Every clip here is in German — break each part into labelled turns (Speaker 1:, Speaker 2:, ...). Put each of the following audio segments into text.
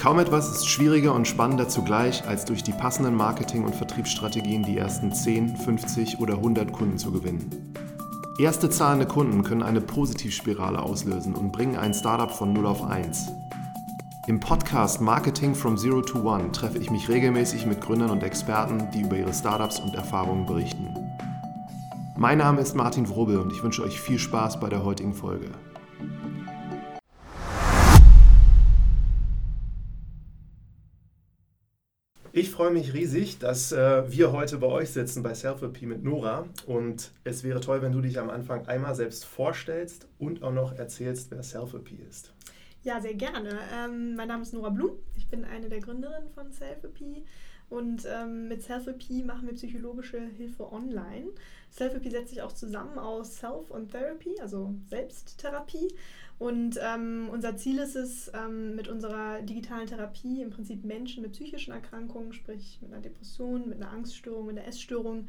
Speaker 1: Kaum etwas ist schwieriger und spannender zugleich, als durch die passenden Marketing- und Vertriebsstrategien die ersten 10, 50 oder 100 Kunden zu gewinnen. Erste zahlende Kunden können eine Positivspirale auslösen und bringen ein Startup von 0 auf 1. Im Podcast Marketing from Zero to One treffe ich mich regelmäßig mit Gründern und Experten, die über ihre Startups und Erfahrungen berichten. Mein Name ist Martin Wrubel und ich wünsche euch viel Spaß bei der heutigen Folge. Ich freue mich riesig, dass äh, wir heute bei euch sitzen bei Selfie mit Nora. Und es wäre toll, wenn du dich am Anfang einmal selbst vorstellst und auch noch erzählst, wer Selfie ist.
Speaker 2: Ja, sehr gerne. Ähm, mein Name ist Nora Blum. Ich bin eine der Gründerinnen von Selfie und ähm, mit Selfie machen wir psychologische Hilfe online. Selfie setzt sich auch zusammen aus Self und Therapy, also Selbsttherapie. Und ähm, unser Ziel ist es, ähm, mit unserer digitalen Therapie im Prinzip Menschen mit psychischen Erkrankungen, sprich mit einer Depression, mit einer Angststörung, mit einer Essstörung,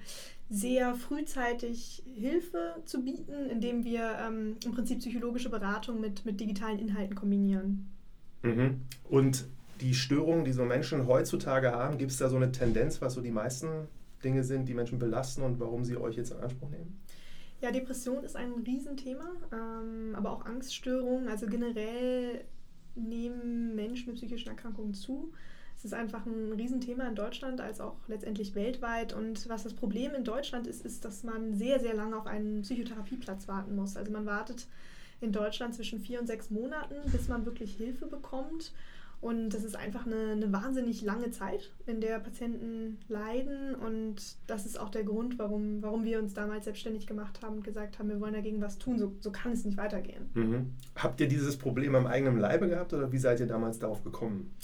Speaker 2: sehr frühzeitig Hilfe zu bieten, indem wir ähm, im Prinzip psychologische Beratung mit, mit digitalen Inhalten kombinieren.
Speaker 1: Mhm. Und die Störungen, die so Menschen heutzutage haben, gibt es da so eine Tendenz, was so die meisten Dinge sind, die Menschen belasten und warum sie euch jetzt in Anspruch nehmen?
Speaker 2: Ja, Depression ist ein Riesenthema, ähm, aber auch Angststörungen. Also generell nehmen Menschen mit psychischen Erkrankungen zu. Es ist einfach ein Riesenthema in Deutschland als auch letztendlich weltweit. Und was das Problem in Deutschland ist, ist, dass man sehr, sehr lange auf einen Psychotherapieplatz warten muss. Also man wartet in Deutschland zwischen vier und sechs Monaten, bis man wirklich Hilfe bekommt. Und das ist einfach eine, eine, wahnsinnig lange Zeit, in der Patienten leiden. Und das ist auch der Grund, warum, warum wir uns damals selbstständig gemacht haben und gesagt haben, wir wollen dagegen was tun. So, so kann es nicht weitergehen.
Speaker 1: Mhm. Habt ihr dieses Problem am eigenen Leibe gehabt oder wie seid ihr damals darauf gekommen?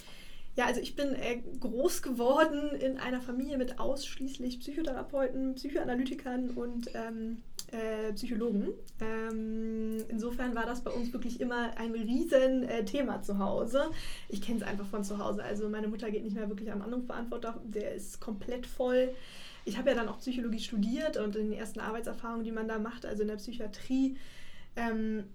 Speaker 2: Ja, also ich bin äh, groß geworden in einer Familie mit ausschließlich Psychotherapeuten, Psychoanalytikern und ähm, äh, Psychologen. Ähm, insofern war das bei uns wirklich immer ein riesen äh, Thema zu Hause. Ich kenne es einfach von zu Hause. Also meine Mutter geht nicht mehr wirklich am Anrufbeantworter, der ist komplett voll. Ich habe ja dann auch Psychologie studiert und in den ersten Arbeitserfahrungen, die man da macht, also in der Psychiatrie, ähm,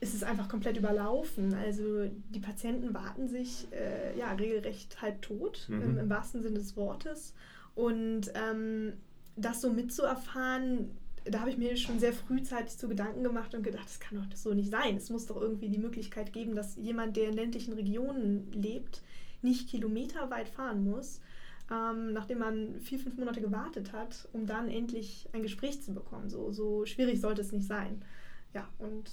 Speaker 2: ist es einfach komplett überlaufen. Also die Patienten warten sich äh, ja regelrecht halb tot, mhm. im, im, wahrsten Sinne des Wortes. Und ähm, das so mitzuerfahren, da habe ich mir schon sehr frühzeitig zu Gedanken gemacht und gedacht, das kann doch so nicht sein. Es muss doch irgendwie die Möglichkeit geben, dass jemand, der in ländlichen Regionen lebt, nicht kilometerweit fahren muss, ähm, nachdem man vier, fünf Monate gewartet hat, um dann endlich ein Gespräch zu bekommen. So, so schwierig sollte es nicht sein. Ja, und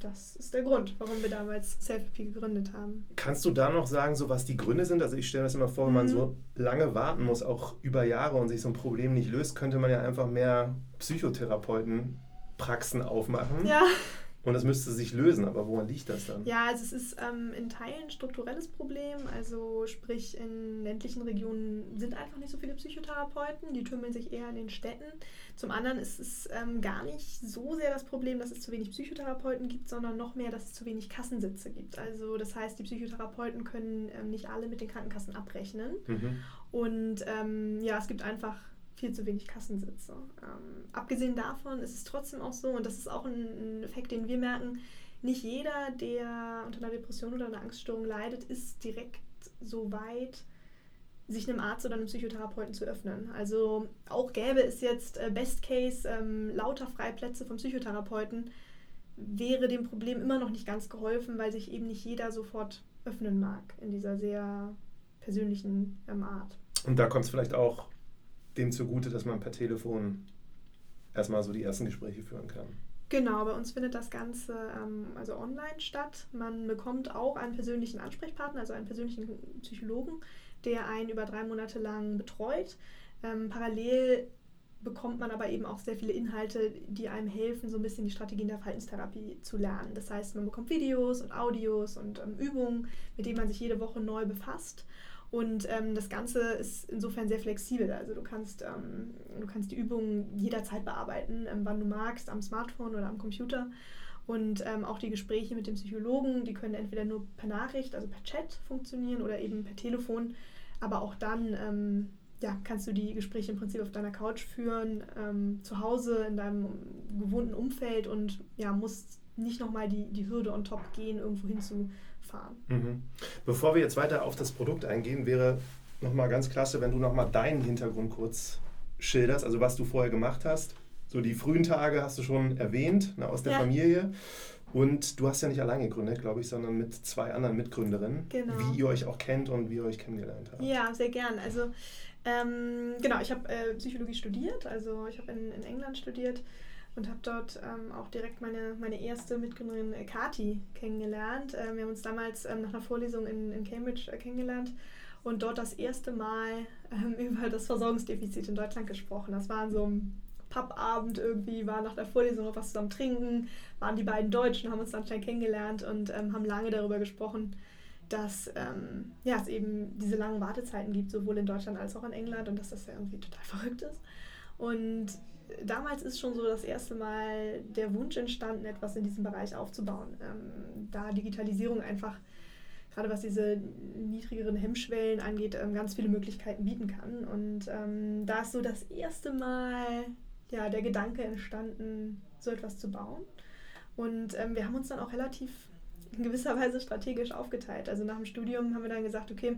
Speaker 2: das ist der Grund, warum wir damals Selfie gegründet haben.
Speaker 1: Kannst du da noch sagen, so was die Gründe sind? Also ich stelle mir das immer vor, wenn man mhm. so lange warten muss, auch über Jahre und sich so ein Problem nicht löst, könnte man ja einfach mehr Psychotherapeutenpraxen aufmachen.
Speaker 2: Ja.
Speaker 1: Und das müsste sich lösen, aber woran liegt das dann?
Speaker 2: Ja, also es ist ähm, in Teilen ein strukturelles Problem. Also sprich, in ländlichen Regionen sind einfach nicht so viele Psychotherapeuten, die tümmeln sich eher in den Städten. Zum anderen ist es ähm, gar nicht so sehr das Problem, dass es zu wenig Psychotherapeuten gibt, sondern noch mehr, dass es zu wenig Kassensitze gibt. Also das heißt, die Psychotherapeuten können ähm, nicht alle mit den Krankenkassen abrechnen. Mhm. Und ähm, ja, es gibt einfach viel zu wenig Kassensitze. Ähm, abgesehen davon ist es trotzdem auch so, und das ist auch ein, ein, Effekt, den wir merken, nicht jeder, der unter einer Depression oder einer Angststörung leidet, ist direkt so weit, sich einem Arzt oder einem Psychotherapeuten zu öffnen. Also auch gäbe es jetzt äh, Best Case ähm, lauter Freiplätze vom Psychotherapeuten, wäre dem Problem immer noch nicht ganz geholfen, weil sich eben nicht jeder sofort öffnen mag in dieser sehr persönlichen ähm, Art.
Speaker 1: Und da kommt es vielleicht auch dem zugute, dass man per Telefon erstmal so die ersten Gespräche führen kann.
Speaker 2: Genau, bei uns findet das Ganze ähm, also online statt. Man bekommt auch einen persönlichen Ansprechpartner, also einen persönlichen Psychologen, der einen über drei Monate lang betreut. Ähm, parallel bekommt man aber eben auch sehr viele Inhalte, die einem helfen, so ein bisschen die Strategien der Verhaltenstherapie zu lernen. Das heißt, man bekommt Videos und Audios und ähm, Übungen, mit denen man sich jede Woche neu befasst. Und ähm, das Ganze ist insofern sehr flexibel. Also du kannst, ähm, du kannst die Übungen jederzeit bearbeiten, ähm, wann du magst, am Smartphone oder am Computer. Und ähm, auch die Gespräche mit dem Psychologen, die können entweder nur per Nachricht, also per Chat funktionieren oder eben per Telefon. Aber auch dann ähm, ja, kannst du die Gespräche im Prinzip auf deiner Couch führen, ähm, zu Hause in deinem gewohnten Umfeld und ja, musst nicht nochmal die, die Hürde on top gehen, irgendwo hinzufahren erfahren.
Speaker 1: Mhm. Bevor wir jetzt weiter auf das Produkt eingehen, wäre nochmal ganz klasse, wenn du nochmal deinen Hintergrund kurz schilderst, also was du vorher gemacht hast. So die frühen Tage hast du schon erwähnt, ne, aus der ja. Familie. Und du hast ja nicht allein gegründet, glaube ich, sondern mit zwei anderen Mitgründerinnen, genau. wie ihr euch auch kennt und wie ihr euch kennengelernt habt.
Speaker 2: Ja, sehr gern. Also ähm, genau, ich habe äh, Psychologie studiert, also ich habe in, in England studiert und habe dort ähm, auch direkt meine, meine erste Mitgründerin äh, Kati kennengelernt. Äh, wir haben uns damals ähm, nach einer Vorlesung in, in Cambridge äh, kennengelernt und dort das erste Mal ähm, über das Versorgungsdefizit in Deutschland gesprochen. Das war so ein Pappabend irgendwie, war nach der Vorlesung noch was zusammen trinken, waren die beiden Deutschen, haben uns dann schnell kennengelernt und ähm, haben lange darüber gesprochen, dass ähm, ja, es eben diese langen Wartezeiten gibt, sowohl in Deutschland als auch in England und dass das ja irgendwie total verrückt ist. Und damals ist schon so das erste Mal der Wunsch entstanden, etwas in diesem Bereich aufzubauen, ähm, da Digitalisierung einfach gerade was diese niedrigeren Hemmschwellen angeht, ähm, ganz viele Möglichkeiten bieten kann. Und ähm, da ist so das erste Mal ja, der Gedanke entstanden, so etwas zu bauen. Und ähm, wir haben uns dann auch relativ in gewisser Weise strategisch aufgeteilt. Also nach dem Studium haben wir dann gesagt, okay,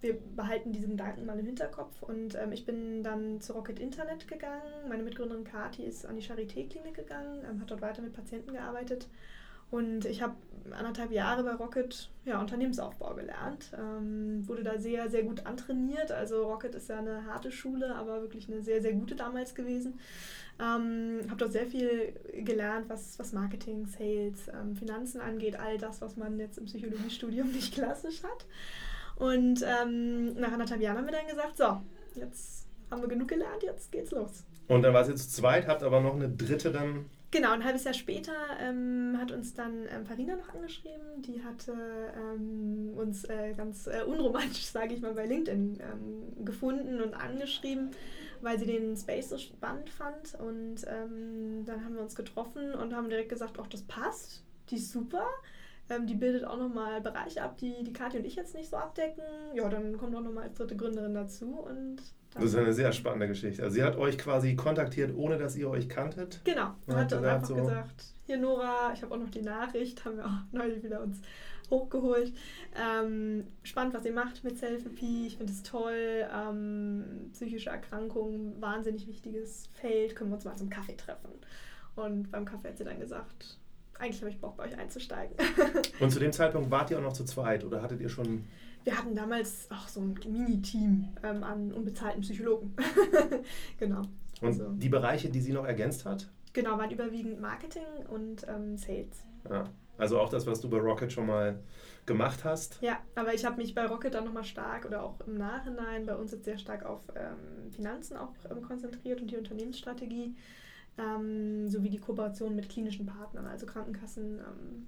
Speaker 2: wir behalten diesen Gedanken mal im Hinterkopf und ähm, ich bin dann zu Rocket Internet gegangen. Meine Mitgründerin Kati ist an die Charité-Klinik gegangen, ähm, hat dort weiter mit Patienten gearbeitet und ich habe anderthalb Jahre bei Rocket ja, Unternehmensaufbau gelernt. Ähm, wurde da sehr, sehr gut antrainiert. Also Rocket ist ja eine harte Schule, aber wirklich eine sehr, sehr gute damals gewesen. Ähm, habe dort sehr viel gelernt, was, was Marketing, Sales, ähm, Finanzen angeht. All das, was man jetzt im Psychologiestudium nicht klassisch hat. Und ähm, nach anderthalb Jahren haben wir dann gesagt, so, jetzt haben wir genug gelernt, jetzt geht's los.
Speaker 1: Und dann war es jetzt zu zweit, habt aber noch eine dritte dann
Speaker 2: Genau, ein halbes Jahr später ähm, hat uns dann ähm, Farina noch angeschrieben. Die hatte ähm, uns äh, ganz äh, unromantisch, sage ich mal, bei LinkedIn ähm, gefunden und angeschrieben, weil sie den Space so spannend fand. Und ähm, dann haben wir uns getroffen und haben direkt gesagt, ach, das passt, die ist super. Ähm, die bildet auch nochmal Bereiche ab, die die Kathi und ich jetzt nicht so abdecken. Ja, dann kommt auch nochmal als dritte Gründerin dazu und
Speaker 1: das ist eine sehr spannende Geschichte. Also sie hat euch quasi kontaktiert, ohne dass ihr euch kanntet.
Speaker 2: Genau. Und hat dann einfach so gesagt, hier Nora, ich habe auch noch die Nachricht, haben wir auch neulich wieder uns hochgeholt. Ähm, spannend, was ihr macht mit Selfie. Ich finde es toll. Ähm, psychische Erkrankungen, wahnsinnig wichtiges Feld. Können wir uns mal zum Kaffee treffen. Und beim Kaffee hat sie dann gesagt, eigentlich habe ich Bock, bei euch einzusteigen.
Speaker 1: Und zu dem Zeitpunkt wart ihr auch noch zu zweit oder hattet ihr schon
Speaker 2: wir hatten damals auch so ein Mini-Team ähm, an unbezahlten Psychologen. genau.
Speaker 1: Und also, die Bereiche, die sie noch ergänzt hat?
Speaker 2: Genau, waren überwiegend Marketing und ähm, Sales.
Speaker 1: Ja, also auch das, was du bei Rocket schon mal gemacht hast?
Speaker 2: Ja, aber ich habe mich bei Rocket dann nochmal stark oder auch im Nachhinein bei uns jetzt sehr stark auf ähm, Finanzen auch ähm, konzentriert und die Unternehmensstrategie ähm, sowie die Kooperation mit klinischen Partnern, also Krankenkassen, ähm,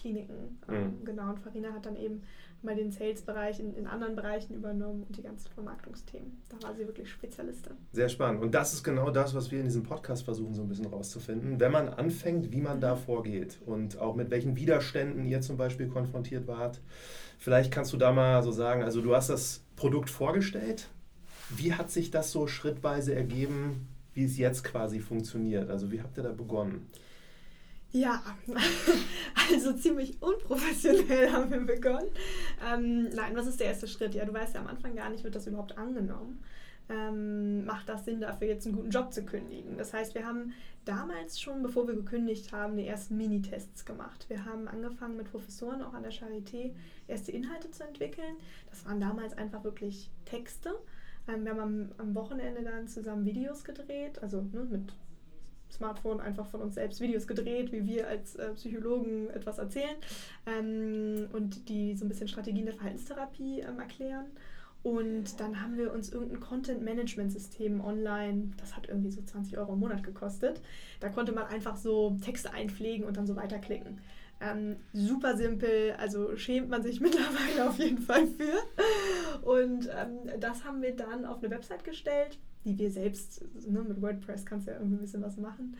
Speaker 2: Kliniken. Mhm. Genau, und Farina hat dann eben mal den Sales-Bereich in, in anderen Bereichen übernommen und die ganzen Vermarktungsthemen. Da war sie wirklich Spezialistin.
Speaker 1: Sehr spannend. Und das ist genau das, was wir in diesem Podcast versuchen, so ein bisschen rauszufinden. Wenn man anfängt, wie man da vorgeht und auch mit welchen Widerständen ihr zum Beispiel konfrontiert wart. Vielleicht kannst du da mal so sagen, also du hast das Produkt vorgestellt. Wie hat sich das so schrittweise ergeben, wie es jetzt quasi funktioniert? Also wie habt ihr da begonnen?
Speaker 2: Ja, also ziemlich unprofessionell haben wir begonnen. Ähm, nein, was ist der erste Schritt? Ja, du weißt ja am Anfang gar nicht, wird das überhaupt angenommen. Ähm, macht das Sinn, dafür jetzt einen guten Job zu kündigen? Das heißt, wir haben damals schon, bevor wir gekündigt haben, die ersten Minitests gemacht. Wir haben angefangen mit Professoren auch an der Charité erste Inhalte zu entwickeln. Das waren damals einfach wirklich Texte. Ähm, wir haben am, am, Wochenende dann zusammen Videos gedreht, also ne, mit Smartphone einfach von uns selbst Videos gedreht, wie wir als äh, Psychologen etwas erzählen ähm, und die so ein bisschen Strategien der Verhaltenstherapie ähm, erklären. Und dann haben wir uns irgendein Content-Management-System online, das hat irgendwie so 20 Euro im Monat gekostet. Da konnte man einfach so Texte einpflegen und dann so weiterklicken. Ähm, super simpel, also schämt man sich mittlerweile auf jeden Fall für. Und ähm, das haben wir dann auf eine Website gestellt die wir selbst, ne, mit WordPress kannst du ja irgendwie ein bisschen was machen.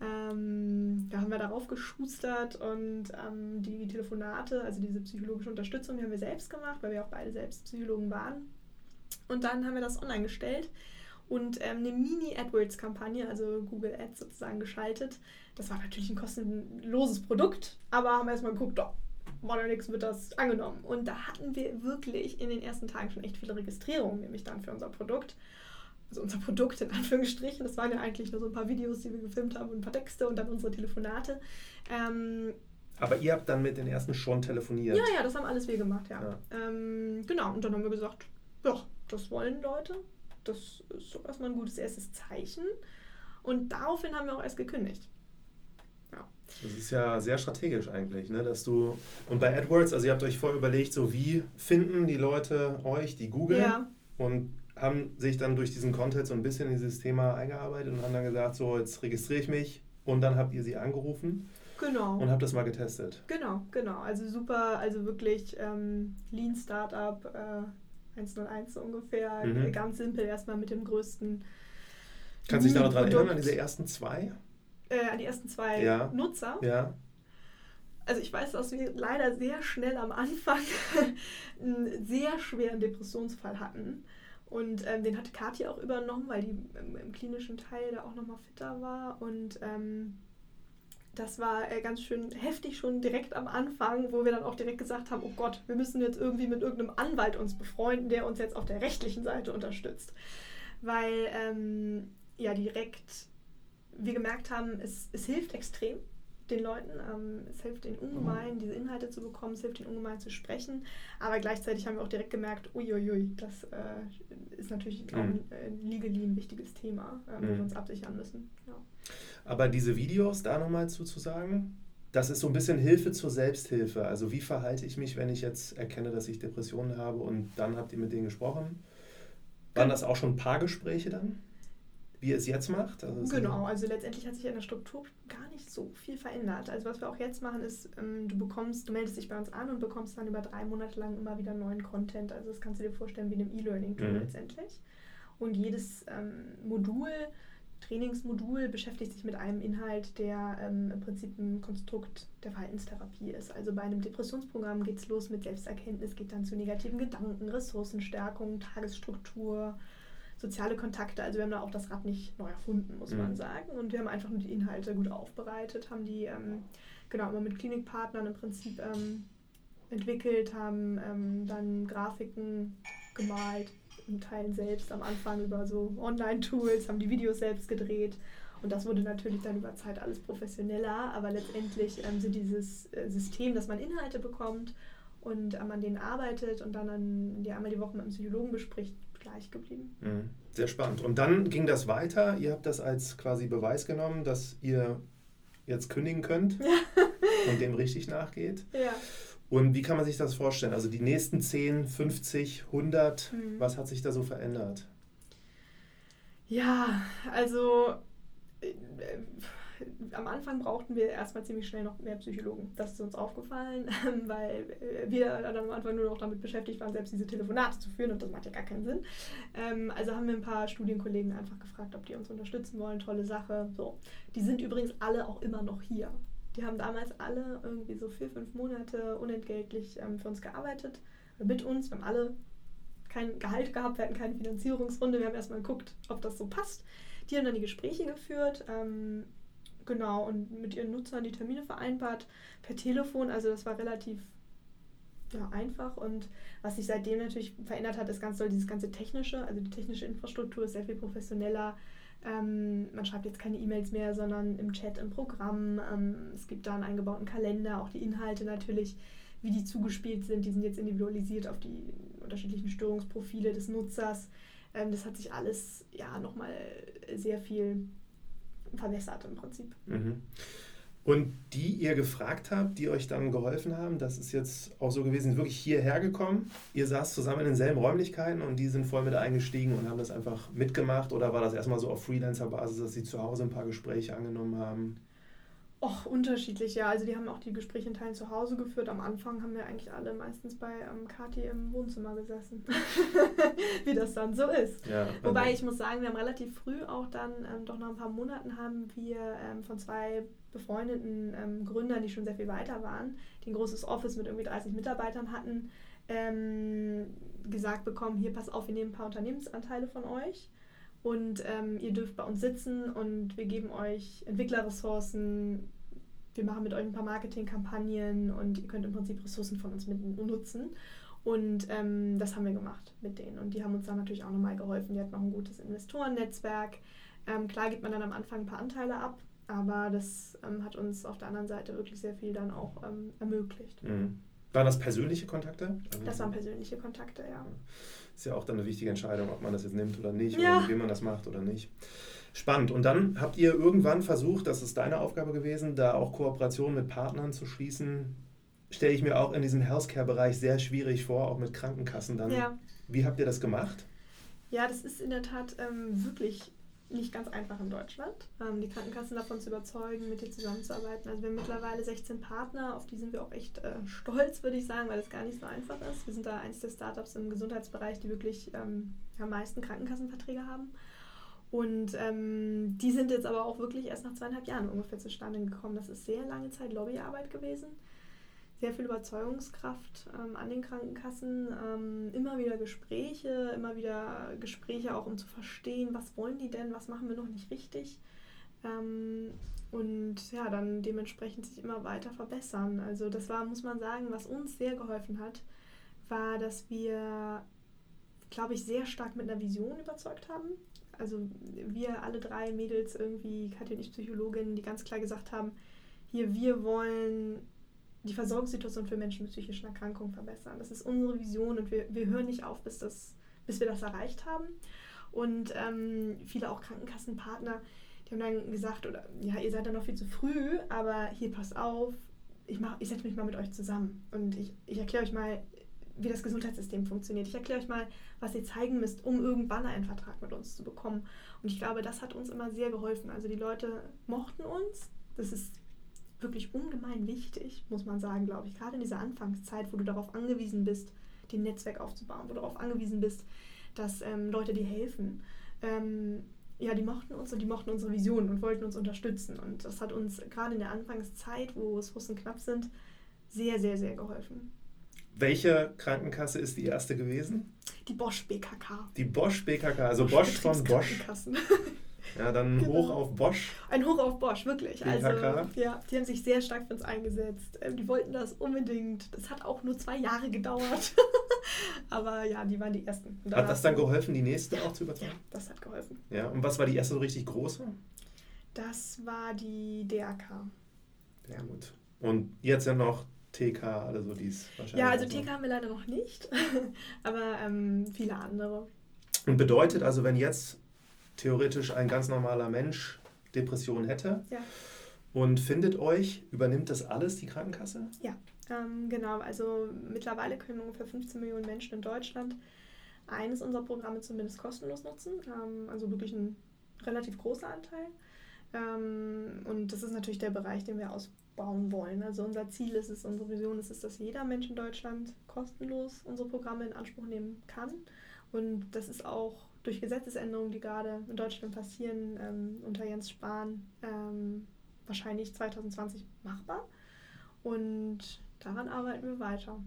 Speaker 2: Ähm, da haben wir darauf geschustert und ähm, die Telefonate, also diese psychologische Unterstützung, die haben wir selbst gemacht, weil wir auch beide selbst Psychologen waren. Und dann haben wir das online gestellt und ähm, eine Mini-AdWords-Kampagne, also Google Ads sozusagen, geschaltet. Das war natürlich ein kostenloses Produkt, aber haben erstmal geguckt, oh, Modernix wird das angenommen. Und da hatten wir wirklich in den ersten Tagen schon echt viele Registrierungen, nämlich dann für unser Produkt. Also unser Produkt in Anführungsstrichen. Das waren ja eigentlich nur so ein paar Videos, die wir gefilmt haben und ein paar Texte und dann unsere Telefonate. Ähm,
Speaker 1: aber ihr habt dann mit den ersten schon telefoniert?
Speaker 2: Ja, ja, das haben alles wir gemacht, ja. ja. Ähm, genau, und dann haben wir gesagt, ja, das wollen Leute. Das ist so erstmal ein gutes erstes Zeichen. Und daraufhin haben wir auch erst gekündigt.
Speaker 1: Das ist ja sehr strategisch eigentlich, ne? dass du, und bei AdWords, also ihr habt euch vorher überlegt, so wie finden die Leute euch, die googeln ja. und haben sich dann durch diesen Content so ein bisschen in dieses Thema eingearbeitet und haben dann gesagt, so jetzt registriere ich mich und dann habt ihr sie angerufen.
Speaker 2: Genau.
Speaker 1: Und habt das mal getestet.
Speaker 2: Genau, genau. Also super, also wirklich ähm, Lean Startup äh, 101 so ungefähr. Mhm. Ganz simpel erstmal mit dem größten.
Speaker 1: Kannst du dich da noch dran erinnern, an diese ersten zwei?
Speaker 2: Äh, an die ersten zwei
Speaker 1: ja.
Speaker 2: Nutzer.
Speaker 1: Ja.
Speaker 2: Also ich weiß, dass wir leider sehr schnell am Anfang einen sehr schweren Depressionsfall hatten. Und ähm, den hat Kathi auch übernommen, weil die im, im klinischen Teil da auch nochmal fitter war. Und ähm, das war äh, ganz schön heftig schon direkt am Anfang, wo wir dann auch direkt gesagt haben, oh Gott, wir müssen jetzt irgendwie mit irgendeinem Anwalt uns befreunden, der uns jetzt auf der rechtlichen Seite unterstützt. Weil ähm, ja direkt wir gemerkt haben, es, es hilft extrem den Leuten. Ähm, es hilft ihnen ungemein, diese Inhalte zu bekommen, es hilft ihnen ungemein zu sprechen. Aber gleichzeitig haben wir auch direkt gemerkt, uiuiui, das äh, ist natürlich mhm. ein, ein legally ein wichtiges Thema, äh, wo mhm. wir uns absichern müssen. Ja.
Speaker 1: Aber diese Videos, da nochmal zu, zu sagen, das ist so ein bisschen Hilfe zur Selbsthilfe. Also wie verhalte ich mich, wenn ich jetzt erkenne, dass ich Depressionen habe und dann habt ihr mit denen gesprochen? Waren das auch schon Paargespräche dann? Wie ihr es jetzt macht?
Speaker 2: Also genau, also letztendlich hat sich in der Struktur gar nicht so viel verändert. Also was wir auch jetzt machen ist, ähm, du bekommst, du meldest dich bei uns an und bekommst dann über drei Monate lang immer wieder neuen Content. Also das kannst du dir vorstellen wie in einem E-Learning-Tool mhm. letztendlich. Und jedes ähm, Modul, Trainingsmodul beschäftigt sich mit einem Inhalt, der ähm, im Prinzip ein Konstrukt der Verhaltenstherapie ist. Also bei einem Depressionsprogramm geht es los mit Selbsterkenntnis, geht dann zu negativen Gedanken, Ressourcenstärkung, Tagesstruktur, soziale Kontakte. Also wir haben da auch das Rad nicht neu erfunden, muss mhm. man sagen. Und wir haben einfach nur die Inhalte gut aufbereitet, haben die ähm, genau immer mit Klinikpartnern im Prinzip ähm, entwickelt, haben ähm, dann Grafiken gemalt, in Teilen selbst am Anfang über so Online-Tools, haben die Videos selbst gedreht. Und das wurde natürlich dann über Zeit alles professioneller, aber letztendlich ähm, sind dieses äh, System, dass man Inhalte bekommt und man denen arbeitet und dann an, die einmal die Woche mit einem Psychologen bespricht, gleich geblieben.
Speaker 1: Mhm. Sehr spannend. Und dann ging das weiter. Ihr habt das als quasi Beweis genommen, dass ihr jetzt kündigen könnt und dem richtig nachgeht.
Speaker 2: Ja.
Speaker 1: Und wie kann man sich das vorstellen? Also die nächsten 10, 50, 100, mhm. was hat sich da so verändert?
Speaker 2: Ja, also äh, am Anfang brauchten wir erstmal ziemlich schnell noch mehr Psychologen. Das ist uns aufgefallen, weil äh, wir dann am Anfang nur noch damit beschäftigt waren, selbst diese Telefonate zu führen und das macht ja gar keinen Sinn. Ähm, also haben wir ein paar Studienkollegen einfach gefragt, ob die uns unterstützen wollen. Tolle Sache. So. Die sind übrigens alle auch immer noch hier. Die haben damals alle irgendwie so vier, fünf Monate unentgeltlich ähm, für uns gearbeitet, mit uns. Wir haben alle kein Gehalt gehabt, wir hatten keine Finanzierungsrunde. Wir haben erstmal geguckt, ob das so passt. Die haben dann die Gespräche geführt. Ähm, Genau, und mit ihren Nutzern die Termine vereinbart per Telefon. Also das war relativ ja, einfach. Und was sich seitdem natürlich verändert hat, ist ganz doll dieses ganze Technische. Also die technische Infrastruktur ist sehr viel professioneller. Ähm, man schreibt jetzt keine E-Mails mehr, sondern im Chat, im Programm. Ähm, es gibt da einen eingebauten Kalender, auch die Inhalte natürlich, wie die zugespielt sind. Die sind jetzt individualisiert auf die unterschiedlichen Störungsprofile des Nutzers. Ähm, das hat sich alles ja nochmal sehr viel verbessert im Prinzip.
Speaker 1: Mhm. Und die ihr gefragt habt, die euch dann geholfen haben, das ist jetzt auch so gewesen, wirklich hierher gekommen. Ihr saßt zusammen in denselben Räumlichkeiten und die sind voll mit eingestiegen und haben das einfach mitgemacht oder war das erstmal so auf Freelancer-Basis, dass sie zu Hause ein paar Gespräche angenommen haben?
Speaker 2: Och, unterschiedlich, ja. Also die haben auch die Gespräche in Teilen zu Hause geführt. Am Anfang haben wir eigentlich alle meistens bei ähm, Kati im Wohnzimmer gesessen. Wie das dann so ist.
Speaker 1: Ja,
Speaker 2: Wobei ich muss sagen, wir haben relativ früh auch dann, ähm, doch nach ein paar Monaten, haben wir ähm, von zwei befreundeten ähm, Gründern, die schon sehr viel weiter waren, die ein großes Office mit irgendwie 30 Mitarbeitern hatten, ähm, gesagt bekommen, hier pass auf, wir nehmen ein paar Unternehmensanteile von euch und ähm, ihr dürft bei uns sitzen und wir geben euch Entwicklerressourcen, wir machen mit euch ein paar Marketingkampagnen und ihr könnt im Prinzip Ressourcen von uns mit nutzen. Und ähm, das haben wir gemacht mit denen. Und die haben uns dann natürlich auch nochmal geholfen. Die hatten noch ein gutes Investorennetzwerk. Ähm, klar gibt man dann am Anfang ein paar Anteile ab, aber das ähm, hat uns auf der anderen Seite wirklich sehr viel dann auch ähm, ermöglicht.
Speaker 1: Mhm. Waren das persönliche Kontakte?
Speaker 2: Das waren persönliche Kontakte, ja.
Speaker 1: Ist ja auch dann eine wichtige Entscheidung, ob man das jetzt nimmt oder nicht, ja. oder wie man das macht oder nicht. Spannend. Und dann habt ihr irgendwann versucht, das ist deine Aufgabe gewesen, da auch Kooperationen mit Partnern zu schließen. Stelle ich mir auch in diesem Healthcare-Bereich sehr schwierig vor, auch mit Krankenkassen dann. Ja. Wie habt ihr das gemacht?
Speaker 2: Ja, das ist in der Tat ähm, wirklich nicht ganz einfach in Deutschland, ähm, die Krankenkassen davon zu überzeugen, mit dir zusammenzuarbeiten. Also wir haben mittlerweile 16 Partner, auf die sind wir auch echt äh, stolz, würde ich sagen, weil das gar nicht so einfach ist. Wir sind da eins der Startups im Gesundheitsbereich, die wirklich ähm, am meisten Krankenkassenverträge haben. Und ähm, die sind jetzt aber auch wirklich erst nach zweieinhalb Jahren ungefähr zustande gekommen. Das ist sehr lange Zeit Lobbyarbeit gewesen sehr viel Überzeugungskraft ähm, an den Krankenkassen, ähm, immer wieder Gespräche, immer wieder Gespräche auch, um zu verstehen, was wollen die denn, was machen wir noch nicht richtig. Ähm, und ja, dann dementsprechend sich immer weiter verbessern. Also das war, muss man sagen, was uns sehr geholfen hat, war, dass wir, glaube ich, sehr stark mit einer Vision überzeugt haben. Also wir alle drei Mädels irgendwie, Katja und ich Psychologin, die ganz klar gesagt haben, hier, wir wollen die Versorgungssituation für Menschen mit psychischen Erkrankungen verbessern. Das ist unsere Vision und wir, wir hören nicht auf, bis, das, bis wir das erreicht haben. Und ähm, viele auch Krankenkassenpartner, die haben dann gesagt, oder ja, ihr seid da noch viel zu früh, aber hier passt auf, ich, ich setze mich mal mit euch zusammen und ich, ich erkläre euch mal, wie das Gesundheitssystem funktioniert. Ich erkläre euch mal, was ihr zeigen müsst, um irgendwann einen Vertrag mit uns zu bekommen. Und ich glaube, das hat uns immer sehr geholfen. Also die Leute mochten uns. Das ist wirklich ungemein wichtig, muss man sagen, glaube ich. Gerade in dieser Anfangszeit, wo du darauf angewiesen bist, den Netzwerk aufzubauen, wo du darauf angewiesen bist, dass ähm, Leute dir helfen. Ähm, ja, die mochten uns und die mochten unsere Vision und wollten uns unterstützen. Und das hat uns gerade in der Anfangszeit, wo Ressourcen knapp sind, sehr, sehr, sehr geholfen.
Speaker 1: Welche Krankenkasse ist die erste gewesen?
Speaker 2: Die Bosch BKK.
Speaker 1: Die Bosch BKK, also Bosch, Bosch von Bosch. Ja, dann genau. hoch auf Bosch.
Speaker 2: Ein Hoch auf Bosch, wirklich. BKK. Also, ja, die haben sich sehr stark für uns eingesetzt. Ähm, die wollten das unbedingt. Das hat auch nur zwei Jahre gedauert. Aber ja, die waren die Ersten.
Speaker 1: Hat das dann geholfen, die nächste auch zu überzeugen? Ja,
Speaker 2: das hat geholfen.
Speaker 1: Ja, und was war die erste so richtig große?
Speaker 2: Das war die DRK.
Speaker 1: Sehr gut. Und jetzt ja noch TK, also dies
Speaker 2: wahrscheinlich. Ja, also TK haben wir leider noch nicht, aber ähm, viele andere.
Speaker 1: Und bedeutet also, wenn jetzt theoretisch ein ganz normaler Mensch Depression hätte ja. und findet euch, übernimmt das alles die Krankenkasse?
Speaker 2: Ja, ähm, genau. Also mittlerweile können ungefähr 15 Millionen Menschen in Deutschland eines unserer Programme zumindest kostenlos nutzen. Ähm, also wirklich ein relativ großer Anteil. Ähm, und das ist natürlich der Bereich, den wir ausbauen wollen. Also unser Ziel ist es, unsere Vision ist es, dass jeder Mensch in Deutschland kostenlos unsere Programme in Anspruch nehmen kann. Und das ist auch durch Gesetzesänderungen, die gerade in Deutschland passieren, ähm, unter Jens Spahn ähm, wahrscheinlich 2020 machbar. Und daran arbeiten wir weiter.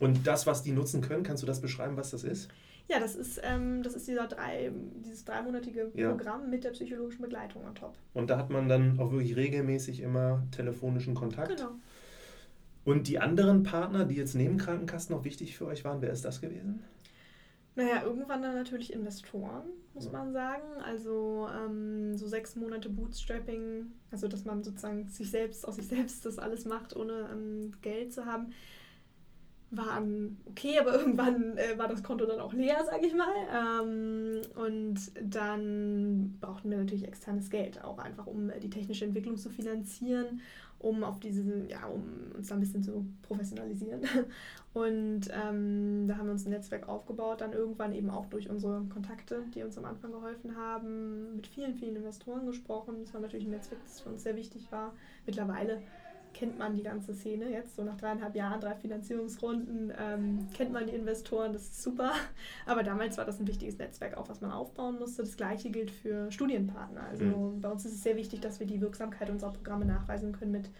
Speaker 1: Und das, was die nutzen können, kannst du das beschreiben, was das ist?
Speaker 2: Ja, das ist, ähm, das ist dieser drei, dieses dreimonatige ja. Programm mit der psychologischen Begleitung on top.
Speaker 1: Und da hat man dann auch wirklich regelmäßig immer telefonischen Kontakt. Genau. Und die anderen Partner, die jetzt neben Krankenkassen noch wichtig für euch waren, wer ist das gewesen?
Speaker 2: Naja, irgendwann dann natürlich Investoren, muss ja. man sagen. Also ähm, so sechs Monate Bootstrapping, also dass man sozusagen sich selbst, aus sich selbst das alles macht, ohne ähm, Geld zu haben, waren okay, aber irgendwann äh, war das Konto dann auch leer, sage ich mal. Ähm, und dann brauchten wir natürlich externes Geld, auch einfach um äh, die technische Entwicklung zu finanzieren um auf diesen, ja, um uns da ein bisschen zu professionalisieren. Und ähm, da haben wir uns ein Netzwerk aufgebaut, dann irgendwann eben auch durch unsere Kontakte, die uns am Anfang geholfen haben, mit vielen, vielen Investoren gesprochen. Das war natürlich ein Netzwerk, das für uns sehr wichtig war. Mittlerweile kennt man die ganze Szene jetzt, so nach dreieinhalb Jahren, drei Finanzierungsrunden, ähm, kennt man die Investoren, das ist super. Aber damals war das ein wichtiges Netzwerk auch, was man aufbauen musste. Das gleiche gilt für Studienpartner. Also mhm. bei uns ist es sehr wichtig, dass wir die Wirksamkeit unserer Programme nachweisen können mit,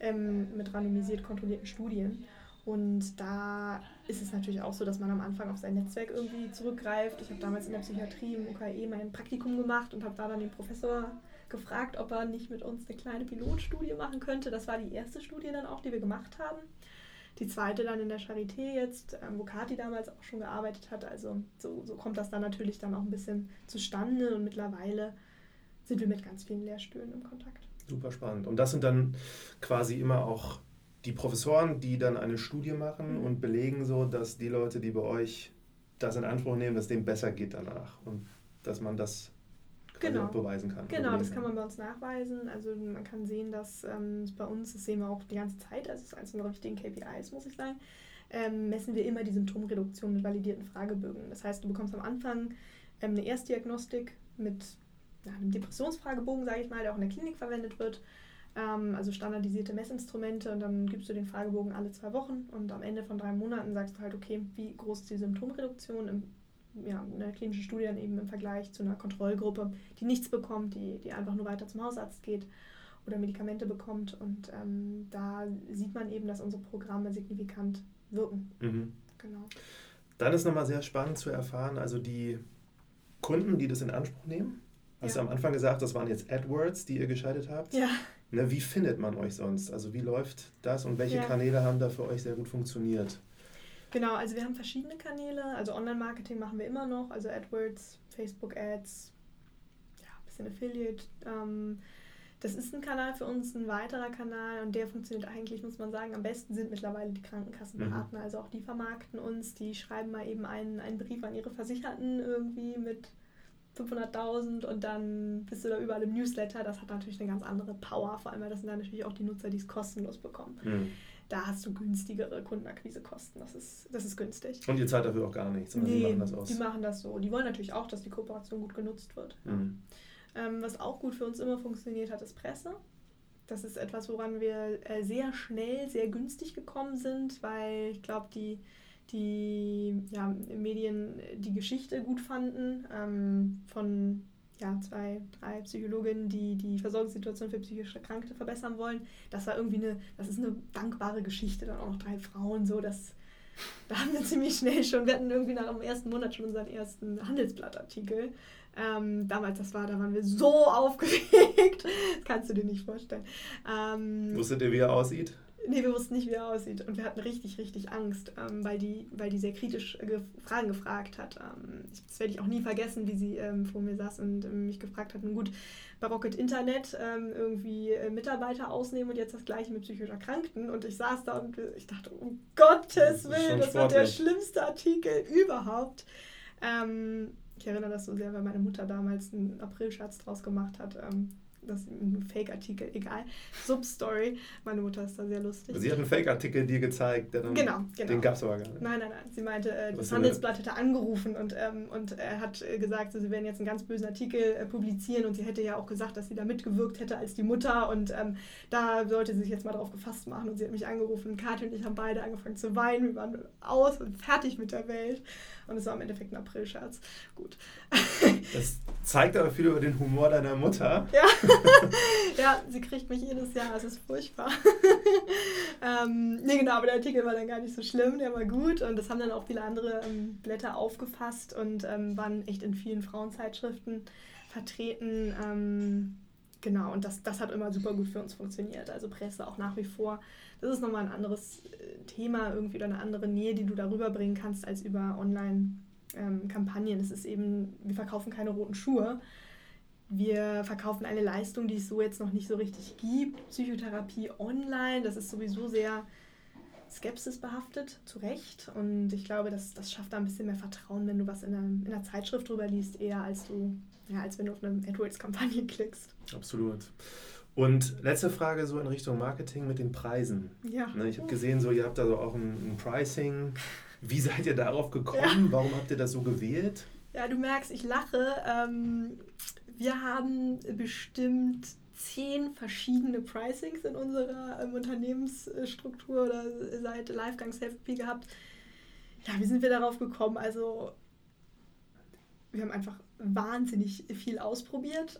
Speaker 2: ähm, mit randomisiert kontrollierten Studien. Und da ist es natürlich auch so, dass man am Anfang auf sein Netzwerk irgendwie zurückgreift. Ich habe damals in der Psychiatrie im UKE mein Praktikum gemacht und habe da dann den Professor gefragt, ob er nicht mit uns eine kleine Pilotstudie machen könnte. Das war die erste Studie dann auch, die wir gemacht haben. Die zweite dann in der Charité jetzt, ähm, wo Kati damals auch schon gearbeitet hat. Also so, so kommt das dann natürlich dann auch ein bisschen zustande und mittlerweile sind wir mit ganz vielen Lehrstühlen im Kontakt.
Speaker 1: Super spannend. Und das sind dann quasi immer auch die Professoren, die dann eine Studie machen mhm. und belegen so, dass die Leute, die bei euch das in Anspruch nehmen, dass dem besser geht danach und dass man das genau. beweisen kann.
Speaker 2: Genau, das kann man bei uns nachweisen. Also man kann sehen, dass ähm, bei uns, das sehen wir auch die ganze Zeit, also es ist eines unserer wichtigen KPIs, muss ich sagen, ähm, messen wir immer die Symptomreduktion mit validierten Fragebögen. Das heißt, du bekommst am Anfang ähm, eine Erstdiagnostik mit ja, einem Depressionsfragebogen, sage ich mal, der auch in der Klinik verwendet wird. Ähm, also standardisierte Messinstrumente und dann gibst du den Fragebogen alle zwei Wochen und am Ende von drei Monaten sagst du halt, okay, wie groß ist die Symptomreduktion im, ja, der klinischen Studie dann eben im Vergleich zu einer Kontrollgruppe, die nichts bekommt, die, die einfach nur weiter zum Hausarzt geht oder Medikamente bekommt und ähm, da sieht man eben, dass unsere Programme signifikant wirken.
Speaker 1: Mhm. Genau. Dann ist nochmal sehr spannend zu erfahren, also die Kunden, die das in Anspruch nehmen, Hast ja. du am Anfang gesagt, das waren jetzt AdWords, die ihr geschaltet habt?
Speaker 2: Ja.
Speaker 1: Ne, wie findet man euch sonst? Also wie läuft das und welche ja. Kanäle haben da für euch sehr gut funktioniert?
Speaker 2: Genau, also wir haben verschiedene Kanäle. Also Online-Marketing machen wir immer noch, also AdWords, Facebook-Ads, ja, ein bisschen Affiliate. Ähm, das ist ein Kanal für uns, ein weiterer Kanal und der funktioniert eigentlich, muss man sagen, am besten sind mittlerweile die Krankenkassenpartner. Mhm. Also auch die vermarkten uns, die schreiben mal eben einen, einen Brief an ihre Versicherten irgendwie mit 500.000 und dann bist du da überall im Newsletter. Das hat natürlich eine ganz andere Power, vor allem weil das sind dann natürlich auch die Nutzer, die es kostenlos bekommen. Mhm. Da hast du günstigere Kundenakquisekosten. Das ist, das ist günstig.
Speaker 1: Und ihr zahlt dafür auch gar nichts,
Speaker 2: nee, die machen das aus. Die machen das so. Die wollen natürlich auch, dass die Kooperation gut genutzt wird. Mhm. Ähm, was auch gut für uns immer funktioniert hat, ist Presse. Das ist etwas, woran wir äh, sehr schnell, sehr günstig gekommen sind, weil ich glaube, die die ja, Medien die Geschichte gut fanden ähm, von ja, zwei, drei Psychologinnen, die die Versorgungssituation für psychisch Erkrankte verbessern wollen. Das war irgendwie eine, das ist eine dankbare Geschichte, dann auch noch drei Frauen, so, das, da haben wir ziemlich schnell schon, wir hatten irgendwie nach dem ersten Monat schon unseren ersten Handelsblattartikel. Ähm, damals, das war, da waren wir so aufgeregt, das kannst du dir nicht vorstellen. Ähm,
Speaker 1: Wusstet ihr, wie er aussieht?
Speaker 2: Nee, wir wussten nicht, wie er aussieht. Und wir hatten richtig, richtig Angst, ähm, weil, die, weil die sehr kritisch ge Fragen gefragt hat. Ähm, das werde ich auch nie vergessen, wie sie ähm, vor mir saß und ähm, mich gefragt hat, nun gut, bei Rocket Internet ähm, irgendwie äh, Mitarbeiter ausnehmen und jetzt das gleiche mit psychisch Erkrankten. Und ich saß da und ich dachte, um Gottes Willen, das, das wird der schlimmste Artikel überhaupt. Ähm, ich erinnere das so sehr, weil meine Mutter damals einen Aprilscherz draus gemacht hat das ist ein Fake-Artikel, egal. Substory. Meine Mutter ist da sehr lustig.
Speaker 1: Sie hat einen Fake-Artikel dir gezeigt,
Speaker 2: genau, genau.
Speaker 1: den gab es aber gar nicht.
Speaker 2: Nein, nein, nein. Sie meinte, äh, das Handelsblatt hätte angerufen und, ähm, und er hat äh, gesagt, sie werden jetzt einen ganz bösen Artikel äh, publizieren und sie hätte ja auch gesagt, dass sie da mitgewirkt hätte als die Mutter und ähm, da sollte sie sich jetzt mal drauf gefasst machen und sie hat mich angerufen. Kathi und ich haben beide angefangen zu weinen. Wir waren aus und fertig mit der Welt. Und es war im Endeffekt ein Aprilscherz. Gut.
Speaker 1: Das zeigt aber viel über den Humor deiner Mutter.
Speaker 2: Ja, ja sie kriegt mich jedes Jahr. Es ist furchtbar. ähm, nee, genau, aber der Artikel war dann gar nicht so schlimm. Der war gut. Und das haben dann auch viele andere ähm, Blätter aufgefasst und ähm, waren echt in vielen Frauenzeitschriften vertreten. Ähm, genau, und das, das hat immer super gut für uns funktioniert. Also Presse auch nach wie vor das ist nochmal ein anderes äh, Thema irgendwie oder eine andere Nähe, die du darüber bringen kannst als über Online-Kampagnen. Es ist eben, wir verkaufen keine roten Schuhe. Wir verkaufen eine Leistung, die es so jetzt noch nicht so richtig gibt. Psychotherapie online, das ist sowieso sehr Skepsis behaftet, zu Recht. Und ich glaube, das, das schafft da ein bisschen mehr Vertrauen, wenn du was in einer, in einer Zeitschrift drüber liest, eher als du, ja, als wenn du auf eine AdWords-Kampagne klickst.
Speaker 1: Absolut. Und letzte Frage so in Richtung Marketing mit den Preisen.
Speaker 2: Ja.
Speaker 1: Ne, ich habe gesehen, so ihr habt da so auch ein, Pricing. Wie seid ihr darauf gekommen? Ja. Warum habt ihr das so gewählt?
Speaker 2: Ja, du merkst, ich lache. Ähm, wir haben bestimmt zehn verschiedene Pricings in unserer ähm, Unternehmensstruktur oder seit Livegang Selfie gehabt. Ja, wie sind wir darauf gekommen? Also, wir haben einfach wahnsinnig viel ausprobiert.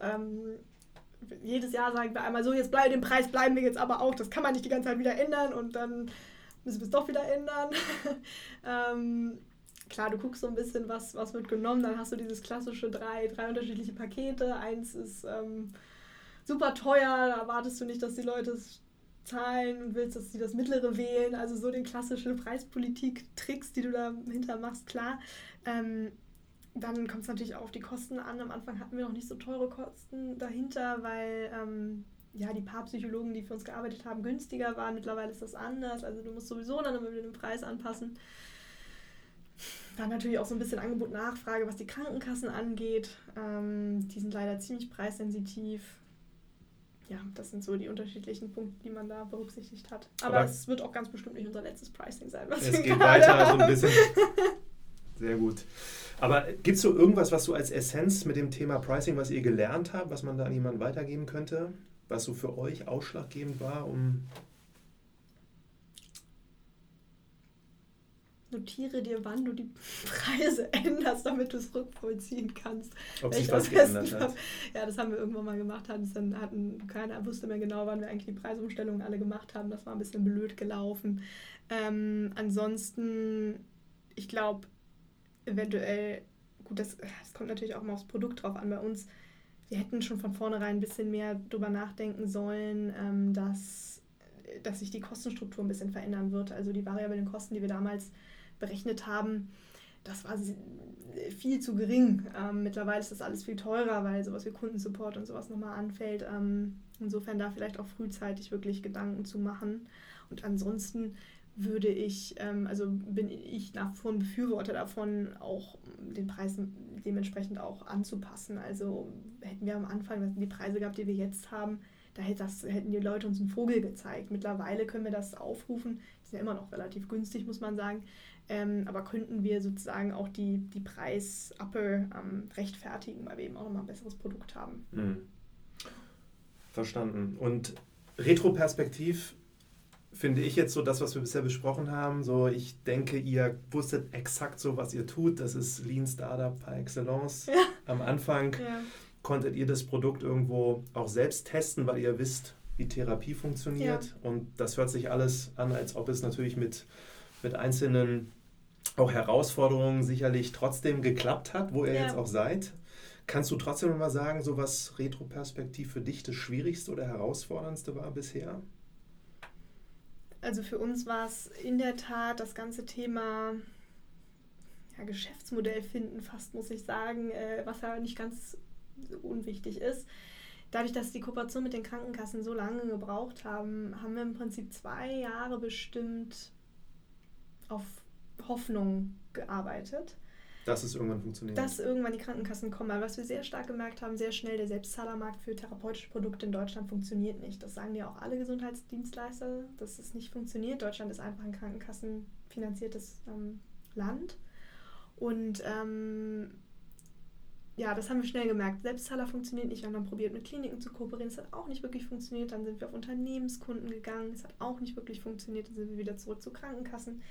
Speaker 2: Jedes Jahr sagen wir einmal so, jetzt bleiben den Preis bleiben wir jetzt aber auch, das kann man nicht die ganze Zeit wieder ändern und dann müssen wir es doch wieder ändern. ähm, klar, du guckst so ein bisschen, was, was wird genommen, dann hast du dieses klassische drei, drei unterschiedliche Pakete. Eins ist ähm, super teuer, da erwartest du nicht, dass die Leute es zahlen und willst, dass sie das mittlere wählen. Also so den klassischen Preispolitik-Tricks, die du da hinter machst, klar. Ähm, dann kommt es natürlich auch auf die Kosten an. Am Anfang hatten wir noch nicht so teure Kosten dahinter, weil ähm, ja, die Paarpsychologen, die für uns gearbeitet haben, günstiger waren. Mittlerweile ist das anders. Also du musst sowieso dann immer wieder den Preis anpassen. Dann natürlich auch so ein bisschen Angebot-Nachfrage, was die Krankenkassen angeht. Ähm, die sind leider ziemlich preissensitiv. Ja, das sind so die unterschiedlichen Punkte, die man da berücksichtigt hat. Aber, Aber es wird auch ganz bestimmt nicht unser letztes Pricing sein. Was es geht weiter
Speaker 1: so ein bisschen. Sehr gut. Aber gibt es so irgendwas, was du als Essenz mit dem Thema Pricing, was ihr gelernt habt, was man da an jemanden weitergeben könnte? was so für euch ausschlaggebend war, um.
Speaker 2: Notiere dir, wann du die Preise änderst, damit du es rückvollziehen kannst. Ob sich was geändert hat. Ja, das haben wir irgendwann mal gemacht. Dann hatten keiner wusste mehr genau, wann wir eigentlich die Preisumstellungen alle gemacht haben. Das war ein bisschen blöd gelaufen. Ähm, ansonsten, ich glaube, eventuell, gut, das, das kommt natürlich auch mal aufs Produkt drauf an. Bei uns wir hätten schon von vornherein ein bisschen mehr darüber nachdenken sollen, ähm, dass, dass sich die Kostenstruktur ein bisschen verändern wird. Also die variablen Kosten, die wir damals berechnet haben, das war viel zu gering. Ähm, mittlerweile ist das alles viel teurer, weil sowas wie Kundensupport und sowas nochmal anfällt. Ähm, insofern da vielleicht auch frühzeitig wirklich Gedanken zu machen. Und ansonsten würde ich, ähm, also bin ich nach wie vor ein Befürworter davon, auch den Preis dementsprechend auch anzupassen. Also hätten wir am Anfang die Preise gehabt, die wir jetzt haben, da hätten die Leute uns einen Vogel gezeigt. Mittlerweile können wir das aufrufen. Sind ja immer noch relativ günstig, muss man sagen. Ähm, aber könnten wir sozusagen auch die, die Preis-Upper ähm, rechtfertigen, weil wir eben auch nochmal ein besseres Produkt haben. Mhm.
Speaker 1: Verstanden. Und retroperspektiv finde ich jetzt so das, was wir bisher besprochen haben. So, ich denke, ihr wusstet exakt so, was ihr tut. Das ist Lean Startup par excellence. Ja. Am Anfang ja. konntet ihr das Produkt irgendwo auch selbst testen, weil ihr wisst, wie Therapie funktioniert. Ja. Und das hört sich alles an, als ob es natürlich mit, mit einzelnen auch Herausforderungen sicherlich trotzdem geklappt hat, wo ihr jetzt auch seid. Kannst du trotzdem mal sagen, so was Retroperspektiv für dich das Schwierigste oder Herausforderndste war bisher?
Speaker 2: Also für uns war es in der Tat das ganze Thema ja, Geschäftsmodell finden, fast muss ich sagen, äh, was ja nicht ganz unwichtig ist. Dadurch, dass die Kooperation mit den Krankenkassen so lange gebraucht haben, haben wir im Prinzip zwei Jahre bestimmt auf Hoffnung gearbeitet
Speaker 1: dass es irgendwann funktioniert.
Speaker 2: Dass irgendwann die Krankenkassen kommen. Aber was wir sehr stark gemerkt haben, sehr schnell, der Selbstzahlermarkt für therapeutische Produkte in Deutschland funktioniert nicht. Das sagen ja auch alle Gesundheitsdienstleister, dass es nicht funktioniert. Deutschland ist einfach ein krankenkassenfinanziertes ähm, Land. Und ähm, ja, das haben wir schnell gemerkt. Selbstzahler funktioniert nicht. Wir haben dann probiert, mit Kliniken zu kooperieren. Das hat auch nicht wirklich funktioniert. Dann sind wir auf Unternehmenskunden gegangen. Das hat auch nicht wirklich funktioniert. Dann sind wir wieder zurück zu Krankenkassen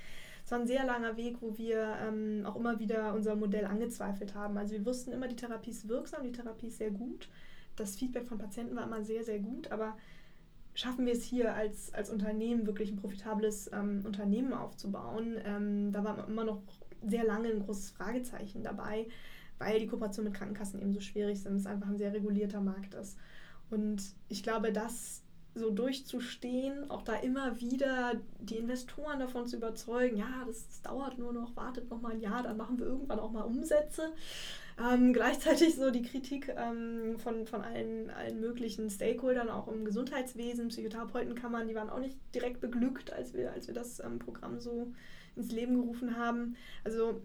Speaker 2: es war ein sehr langer Weg, wo wir ähm, auch immer wieder unser Modell angezweifelt haben. Also wir wussten immer, die Therapie ist wirksam, die Therapie ist sehr gut. Das Feedback von Patienten war immer sehr, sehr gut, aber schaffen wir es hier als, als Unternehmen wirklich ein profitables ähm, Unternehmen aufzubauen? Ähm, da war immer noch sehr lange ein großes Fragezeichen dabei, weil die Kooperation mit Krankenkassen eben so schwierig sind. Es einfach ein sehr regulierter Markt ist. Und ich glaube, das so durchzustehen, auch da immer wieder die Investoren davon zu überzeugen, ja, das, dauert nur noch, wartet noch mal ein Jahr, dann machen wir irgendwann auch mal Umsätze. Ähm, gleichzeitig so die Kritik ähm, von, von allen, allen möglichen Stakeholdern, auch im Gesundheitswesen, Psychotherapeutenkammern, die waren auch nicht direkt beglückt, als wir, als wir das ähm, Programm so ins Leben gerufen haben. Also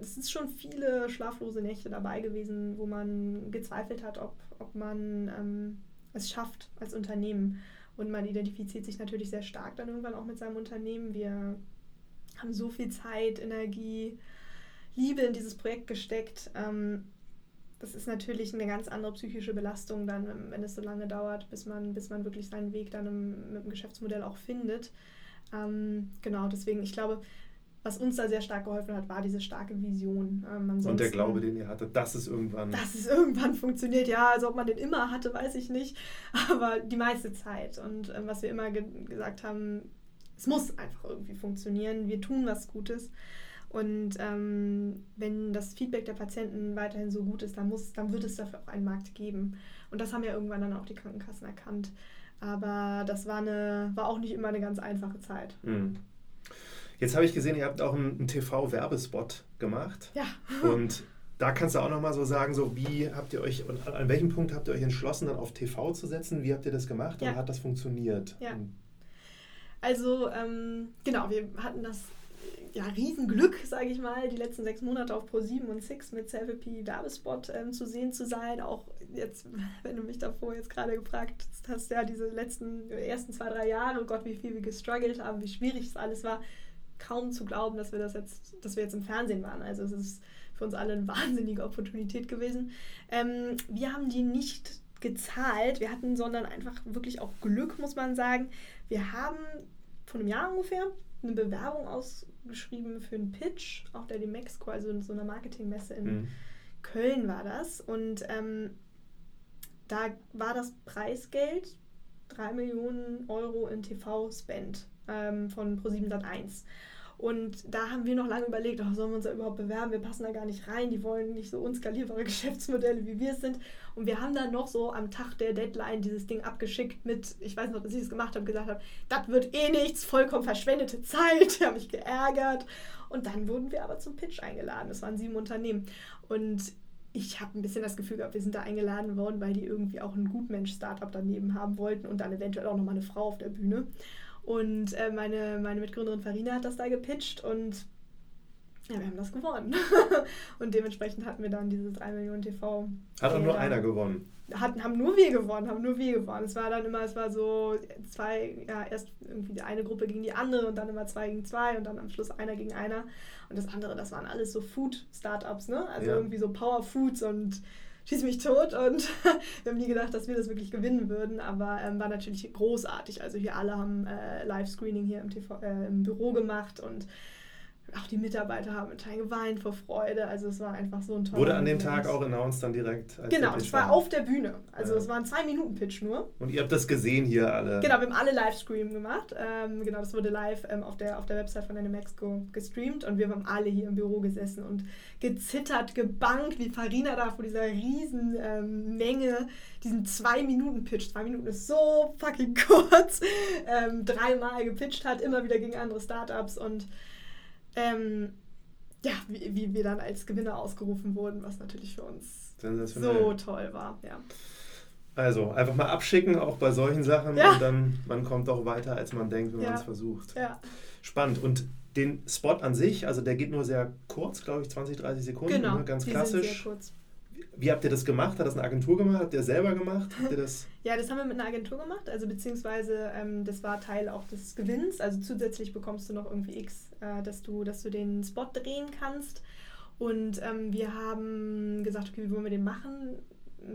Speaker 2: es ist schon viele schlaflose Nächte dabei gewesen, wo man gezweifelt hat, ob, ob man ähm, es schafft als Unternehmen. Und man identifiziert sich natürlich sehr stark dann irgendwann auch mit seinem Unternehmen. Wir haben so viel Zeit, Energie, Liebe in dieses Projekt gesteckt. Ähm, das ist natürlich eine ganz andere psychische Belastung dann, wenn es so lange dauert, bis man, bis man wirklich seinen Weg dann im, mit dem Geschäftsmodell auch findet. Ähm, genau, deswegen, ich glaube, was uns da sehr stark geholfen hat, war diese starke Vision.
Speaker 1: Ähm, und der Glaube, den ihr hattet, dass es irgendwann.
Speaker 2: Dass es irgendwann funktioniert, ja. Also ob man den immer hatte, weiß ich nicht. Aber die meiste Zeit. Und ähm, was wir immer ge gesagt haben, es muss einfach irgendwie funktionieren. Wir tun was Gutes. Und ähm, wenn das Feedback der Patienten weiterhin so gut ist, dann, muss, dann wird es dafür auch einen Markt geben. Und das haben ja irgendwann dann auch die Krankenkassen erkannt. Aber das war, eine, war auch nicht immer eine ganz einfache Zeit.
Speaker 1: Mhm. Jetzt habe ich gesehen, ihr habt auch einen, einen TV-Werbespot gemacht.
Speaker 2: Ja.
Speaker 1: Und da kannst du auch nochmal so sagen, so wie habt ihr euch und an welchem Punkt habt ihr euch entschlossen, dann auf TV zu setzen? Wie habt ihr das gemacht
Speaker 2: Ja.
Speaker 1: und hat das funktioniert?
Speaker 2: Ja. Also, ähm, genau, wir hatten das ja, Riesenglück, sage ich mal, die letzten sechs Monate auf Pro7 und Six mit Selfie Werbespot ähm, zu sehen zu sein. Auch jetzt, wenn du mich davor jetzt gerade gefragt hast, ja, diese letzten, ersten zwei, drei Jahre, oh Gott, wie viel wir gestruggelt haben, wie schwierig es alles war, kaum zu glauben, dass wir das jetzt, dass wir jetzt im Fernsehen waren. Also es ist für uns alle eine wahnsinnige Opportunität gewesen. Ähm, wir haben die nicht gezahlt, wir hatten, sondern einfach wirklich auch Glück, muss man sagen. Wir haben vor einem Jahr ungefähr eine Bewerbung ausgeschrieben für einen Pitch, auch der die Mexiko, also in so einer Marketingmesse in
Speaker 1: Mhm.
Speaker 2: Köln war das. Und ähm, da war das Preisgeld 3 Millionen Euro in TV-Spend ähm, von Pro7 Sat1. Und da haben wir noch lange überlegt, oh, sollen wir uns da überhaupt bewerben? Wir passen da gar nicht rein, die wollen nicht so unskalierbare Geschäftsmodelle, wie wir es sind. Und wir haben dann noch so am Tag der Deadline dieses Ding abgeschickt mit, ich weiß noch, dass ich es gemacht habe, gesagt habe, das wird eh nichts, vollkommen verschwendete Zeit. Die haben mich geärgert. Und dann wurden wir aber zum Pitch eingeladen. Das waren sieben Unternehmen. Und ich habe ein bisschen das Gefühl gehabt, wir sind da eingeladen worden, weil die irgendwie auch ein Gutmensch-Startup daneben haben wollten und dann eventuell auch nochmal eine Frau auf der Bühne. Und äh, meine, meine Mitgründerin Farina hat das da gepitcht und ja, wir haben das gewonnen. und dementsprechend hatten wir dann diese 3 Millionen TV.
Speaker 1: Hat auch nur einer gewonnen.
Speaker 2: Hatten, haben nur wir gewonnen, haben nur wir gewonnen. Es war dann immer, es war so zwei, ja, erst irgendwie die eine Gruppe gegen die andere und dann immer zwei gegen zwei und dann am Schluss einer gegen einer. Und das andere, das waren alles so Food-Startups, ne? Also
Speaker 1: Ja.
Speaker 2: irgendwie so Power Foods und schieß mich tot und wir haben nie gedacht, dass wir das wirklich gewinnen würden, aber ähm, war natürlich großartig. Also hier alle haben äh, Live-Screening hier im, TV, äh, im Büro gemacht und auch die Mitarbeiter haben mit geweint vor Freude. Also es war einfach so ein toller
Speaker 1: Wurde an dem. Tag auch announced dann direkt.
Speaker 2: Genau, das war auf der Bühne. Also
Speaker 1: Ja.
Speaker 2: es waren zwei Minuten Pitch nur.
Speaker 1: Und ihr habt das gesehen hier alle.
Speaker 2: Genau, wir haben alle Livestream gemacht. Ähm, genau, das wurde live ähm, auf, der, auf der Website von Mexico gestreamt und wir haben alle hier im Büro gesessen und gezittert, gebankt, wie Farina da vor dieser riesen ähm, Menge diesen zwei Minuten Pitch. Zwei Minuten ist so fucking kurz. Ähm, dreimal gepitcht hat, immer wieder gegen andere Startups und ähm, ja, wie, wie wir dann als Gewinner ausgerufen wurden, was natürlich für uns so toll war. Ja.
Speaker 1: Also einfach mal abschicken, auch bei solchen Sachen.
Speaker 2: Ja.
Speaker 1: Und dann man kommt auch weiter, als man denkt, wenn
Speaker 2: Ja.
Speaker 1: man es versucht.
Speaker 2: ja.
Speaker 1: Spannend. Und den Spot an sich, also der geht nur sehr kurz, glaube ich, 20, 30 Sekunden.
Speaker 2: Genau,
Speaker 1: ne? Ganz
Speaker 2: die sind sehr
Speaker 1: klassisch.
Speaker 2: kurz.
Speaker 1: Wie habt ihr das gemacht? Hat das eine Agentur gemacht? Habt ihr selber gemacht? Habt ihr das?
Speaker 2: Ja, das haben wir mit einer Agentur gemacht, also beziehungsweise ähm, das war Teil auch des Gewinns. Also zusätzlich bekommst du noch irgendwie X, äh, dass, du, dass du den Spot drehen kannst. Und ähm, wir haben gesagt, okay, wie wollen wir den machen?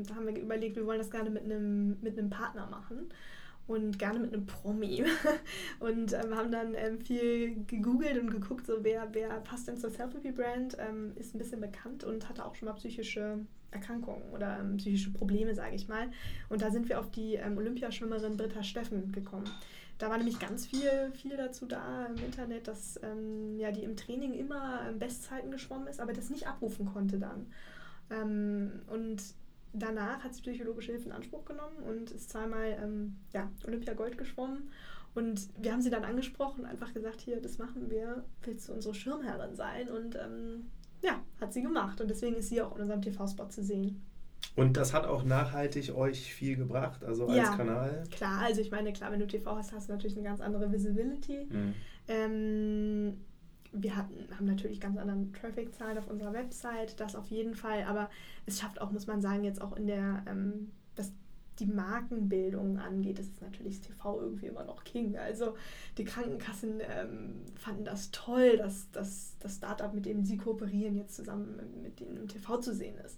Speaker 2: Da haben wir überlegt, wir wollen das gerne mit einem, mit einem Partner machen und gerne mit einem Promi. und ähm, haben dann ähm, viel gegoogelt und geguckt, so wer, wer passt denn zur Selfie-Brand, ähm, ist ein bisschen bekannt und hatte auch schon mal psychische Erkrankungen oder ähm, psychische Probleme, sage ich mal. Und da sind wir auf die ähm, Olympiaschwimmerin Britta Steffen gekommen. Da war nämlich ganz viel, viel dazu da im Internet, dass ähm, ja, die im Training immer Bestzeiten geschwommen ist, aber das nicht abrufen konnte dann. Und danach hat sie psychologische Hilfe in Anspruch genommen und ist zweimal ähm, ja, Olympia Gold geschwommen. Und wir haben sie dann angesprochen und einfach gesagt, hier, das machen wir, willst du unsere Schirmherrin sein? Und ähm, ja, hat sie gemacht. Und deswegen ist sie auch in unserem TV-Spot zu sehen.
Speaker 1: Und das hat auch nachhaltig euch viel gebracht, also als
Speaker 2: Ja.
Speaker 1: Kanal.
Speaker 2: Klar, also ich meine, klar, wenn du TV hast, hast du natürlich eine ganz andere Visibility.
Speaker 1: Mhm.
Speaker 2: Ähm, wir hatten, haben natürlich ganz anderen Traffic-Zahlen auf unserer Website, das auf jeden Fall, aber es schafft auch, muss man sagen, jetzt auch in der, ähm, was die Markenbildung angeht, ist natürlich das TV irgendwie immer noch King. Also die Krankenkassen ähm, fanden das toll, dass, dass das Startup, mit dem sie kooperieren, jetzt zusammen mit denen im TV zu sehen ist.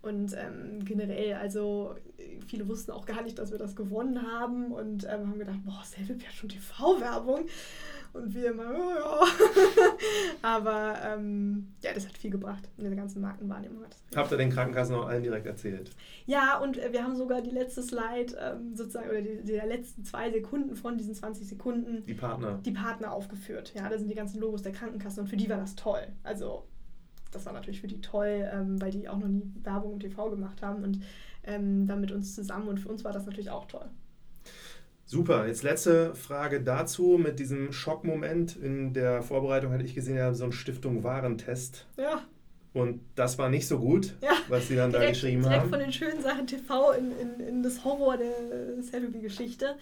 Speaker 2: Und ähm, generell, also viele wussten auch gar nicht, dass wir das gewonnen haben und ähm, haben gedacht, boah, Selfie hat schon TV-Werbung. Und wir immer, oh ja. Aber ähm, ja, das hat viel gebracht in der ganzen Markenwahrnehmung.
Speaker 1: Habt ihr den Krankenkassen auch allen direkt erzählt?
Speaker 2: Ja, und äh, wir haben sogar die letzte Slide ähm, sozusagen, oder die, die letzten zwei Sekunden von diesen 20 Sekunden
Speaker 1: die Partner.
Speaker 2: Die Partner aufgeführt. Ja, da sind die ganzen Logos der Krankenkassen und für die war das toll. Also das war natürlich für die toll, ähm, weil die auch noch nie Werbung im TV gemacht haben und ähm, dann mit uns zusammen und für uns war das natürlich auch toll.
Speaker 1: Super, jetzt letzte Frage dazu. Mit diesem Schockmoment in der Vorbereitung hatte ich gesehen, ja, so ein Stiftung Warentest.
Speaker 2: Ja.
Speaker 1: Und das war nicht so gut,
Speaker 2: ja.
Speaker 1: was sie dann
Speaker 2: direkt,
Speaker 1: da geschrieben
Speaker 2: direkt
Speaker 1: haben.
Speaker 2: von den schönen Sachen TV in, in, in das Horror der Selfie-Geschichte.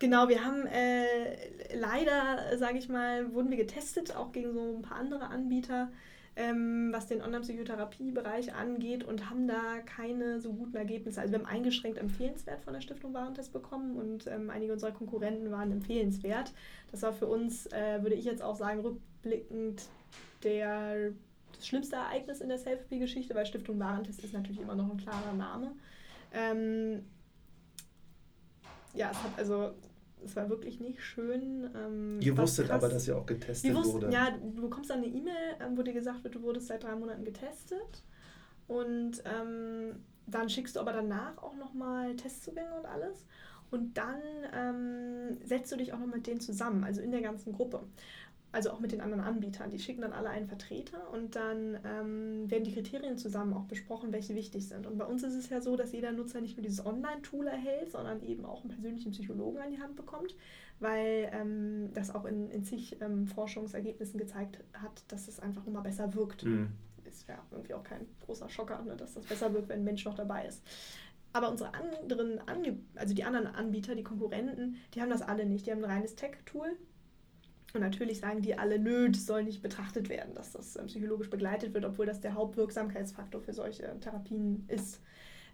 Speaker 2: Genau, wir haben äh, leider, sage ich mal, wurden wir getestet, auch gegen so ein paar andere Anbieter ähm, was den Online-Psychotherapie-Bereich angeht und haben da keine so guten Ergebnisse. Also wir haben eingeschränkt empfehlenswert von der Stiftung Warentest bekommen und ähm, einige unserer Konkurrenten waren empfehlenswert. Das war für uns, äh, würde ich jetzt auch sagen, rückblickend der, das schlimmste Ereignis in der Selfie-Geschichte, weil Stiftung Warentest ist natürlich immer noch ein klarer Name. Ähm, ja, es hat also es war wirklich nicht schön. Ähm,
Speaker 1: Ihr wusstet krass. aber, dass ihr auch getestet
Speaker 2: wussten,
Speaker 1: wurde.
Speaker 2: Ja, du bekommst dann eine E-Mail, ähm, wo dir gesagt wird, du wurdest seit drei Monaten getestet. Und ähm, dann schickst du aber danach auch nochmal Testzugänge und alles. Und dann ähm, setzt du dich auch noch mit denen zusammen, also in der ganzen Gruppe also auch mit den anderen Anbietern. Die schicken dann alle einen Vertreter und dann ähm, werden die Kriterien zusammen auch besprochen, welche wichtig sind. Und bei uns ist es ja so, dass jeder Nutzer nicht nur dieses Online-Tool erhält, sondern eben auch einen persönlichen Psychologen an die Hand bekommt, weil ähm, das auch in, in zig ähm, Forschungsergebnissen gezeigt hat, dass es einfach nochmal besser wirkt. Mhm. Ist ja irgendwie auch kein großer Schocker, ne, dass das besser wirkt, wenn ein Mensch noch dabei ist. Aber unsere anderen, Ange also die anderen Anbieter, die Konkurrenten, die haben das alle nicht. Die haben ein reines Tech-Tool, und natürlich sagen die alle, nö, das soll nicht betrachtet werden, dass das ähm, psychologisch begleitet wird, obwohl das der Hauptwirksamkeitsfaktor für solche Therapien ist.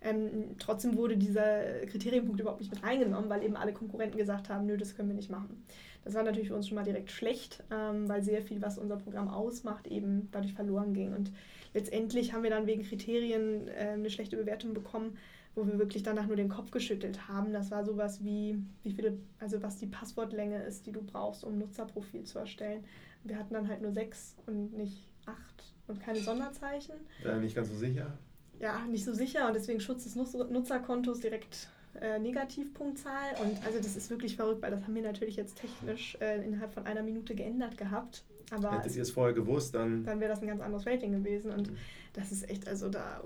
Speaker 2: Ähm, trotzdem wurde dieser Kriterienpunkt überhaupt nicht mit reingenommen, weil eben alle Konkurrenten gesagt haben, nö, das können wir nicht machen. Das war natürlich für uns schon mal direkt schlecht, ähm, weil sehr viel, was unser Programm ausmacht, eben dadurch verloren ging. Und letztendlich haben wir dann wegen Kriterien äh, eine schlechte Bewertung bekommen, wo wir wirklich danach nur den Kopf geschüttelt haben. Das war sowas wie, wie viele, also was die Passwortlänge ist, die du brauchst, um ein Nutzerprofil zu erstellen. Wir hatten dann halt nur sechs und nicht acht und keine Sonderzeichen.
Speaker 1: Äh, nicht ganz so sicher?
Speaker 2: Ja, nicht so sicher und deswegen Schutz des Nutzerkontos direkt äh, Negativpunktzahl. Und also das ist wirklich verrückt, weil das haben wir natürlich jetzt technisch äh, innerhalb von einer Minute geändert gehabt. Aber
Speaker 1: Hättet ihr es vorher gewusst, dann.
Speaker 2: Dann wäre das ein ganz anderes Rating gewesen. Und mhm. das ist echt, also da,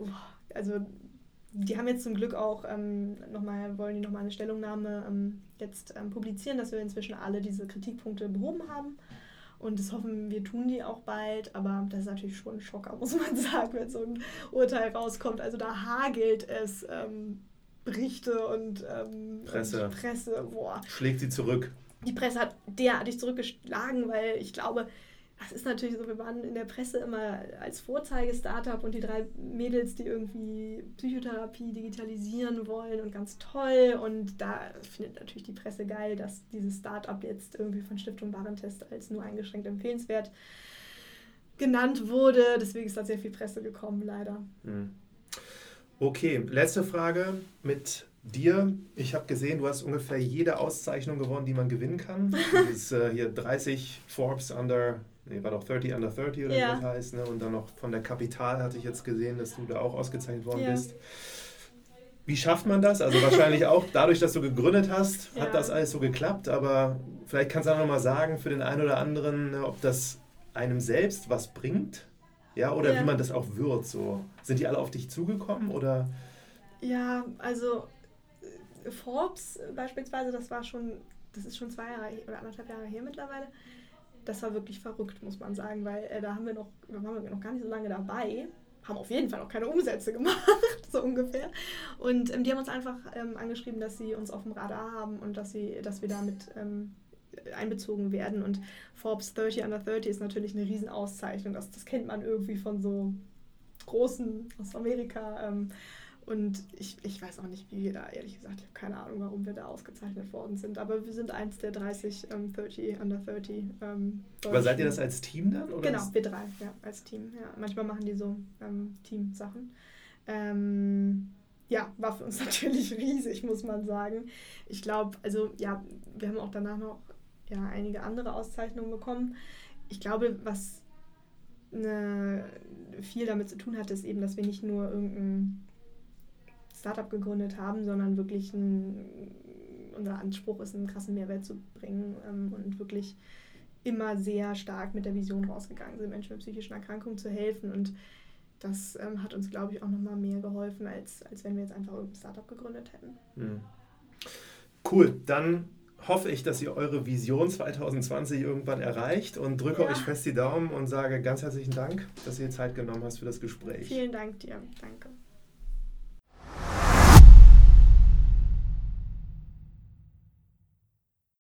Speaker 2: also die haben jetzt zum Glück auch ähm, nochmal, wollen die nochmal eine Stellungnahme ähm, jetzt ähm, publizieren, dass wir inzwischen alle diese Kritikpunkte behoben haben. Und das hoffen wir, tun die auch bald. Aber das ist natürlich schon ein Schocker, muss man sagen, wenn so ein Urteil rauskommt. Also da hagelt es ähm, Berichte und, ähm,
Speaker 1: Presse.
Speaker 2: Und Presse. Boah.
Speaker 1: Schlägt sie zurück.
Speaker 2: Die Presse hat derartig zurückgeschlagen, weil ich glaube, das ist natürlich so, wir waren in der Presse immer als Vorzeige-Startup und die drei Mädels, die irgendwie Psychotherapie digitalisieren wollen und ganz toll. Und da findet natürlich die Presse geil, dass dieses Startup jetzt irgendwie von Stiftung Warentest als nur eingeschränkt empfehlenswert genannt wurde. Deswegen ist da sehr viel Presse gekommen, leider.
Speaker 1: Hm. Okay, letzte Frage mit dir. Ich habe gesehen, du hast ungefähr jede Auszeichnung gewonnen, die man gewinnen kann. Das ist äh, hier 30 Forbes Under nee, war doch 30 Under 30 oder ja. wie das heißt. Ne? Und dann noch von der Kapital hatte ich jetzt gesehen, dass du da auch ausgezeichnet worden ja. bist. Wie schafft man das? Also wahrscheinlich auch dadurch, dass du gegründet hast, ja. hat das alles so geklappt. Aber vielleicht kannst du auch nochmal sagen für den einen oder anderen, ne, ob das einem selbst was bringt. Ja, oder wie man das auch wird. So. Sind die alle auf dich zugekommen? Oder?
Speaker 2: Ja, also äh, Forbes beispielsweise, das war schon, das ist schon zwei Jahre oder anderthalb Jahre her mittlerweile das war wirklich verrückt, muss man sagen, weil äh, da haben wir noch, waren wir noch gar nicht so lange dabei, haben auf jeden Fall noch keine Umsätze gemacht, so ungefähr. Und ähm, die haben uns einfach ähm, angeschrieben, dass sie uns auf dem Radar haben und dass, sie, dass wir damit ähm, einbezogen werden. Und Forbes 30 Under 30 ist natürlich eine Riesenauszeichnung. Das, das kennt man irgendwie von so großen aus Amerika. Und ich, ich weiß auch nicht, wie wir da, ehrlich gesagt, ich habe keine Ahnung, warum wir da ausgezeichnet worden sind. Aber wir sind eins der 30, ähm, 30, under 30. Ähm,
Speaker 1: Aber seid ihr das als Team dann?
Speaker 2: Oder genau, wir drei, ja, als Team. Ja. Manchmal machen die so ähm, Team-Sachen. Ähm, ja, war für uns natürlich riesig, muss man sagen. Ich glaube, also ja, wir haben auch danach noch ja, einige andere Auszeichnungen bekommen. Ich glaube, was eine, viel damit zu tun hat, ist eben, dass wir nicht nur irgendein Startup gegründet haben, sondern wirklich ein, unser Anspruch ist, einen krassen Mehrwert zu bringen ähm, und wirklich immer sehr stark mit der Vision rausgegangen sind, Menschen mit psychischen Erkrankungen zu helfen. Und das ähm, hat uns, glaube ich, auch nochmal mehr geholfen, als, als wenn wir jetzt einfach irgendein Startup gegründet hätten. Mhm.
Speaker 1: Cool, dann hoffe ich, dass ihr eure Vision 2020 irgendwann erreicht und drücke ja. euch fest die Daumen und sage ganz herzlichen Dank, dass ihr Zeit genommen hast für das Gespräch.
Speaker 2: Vielen Dank dir. Danke.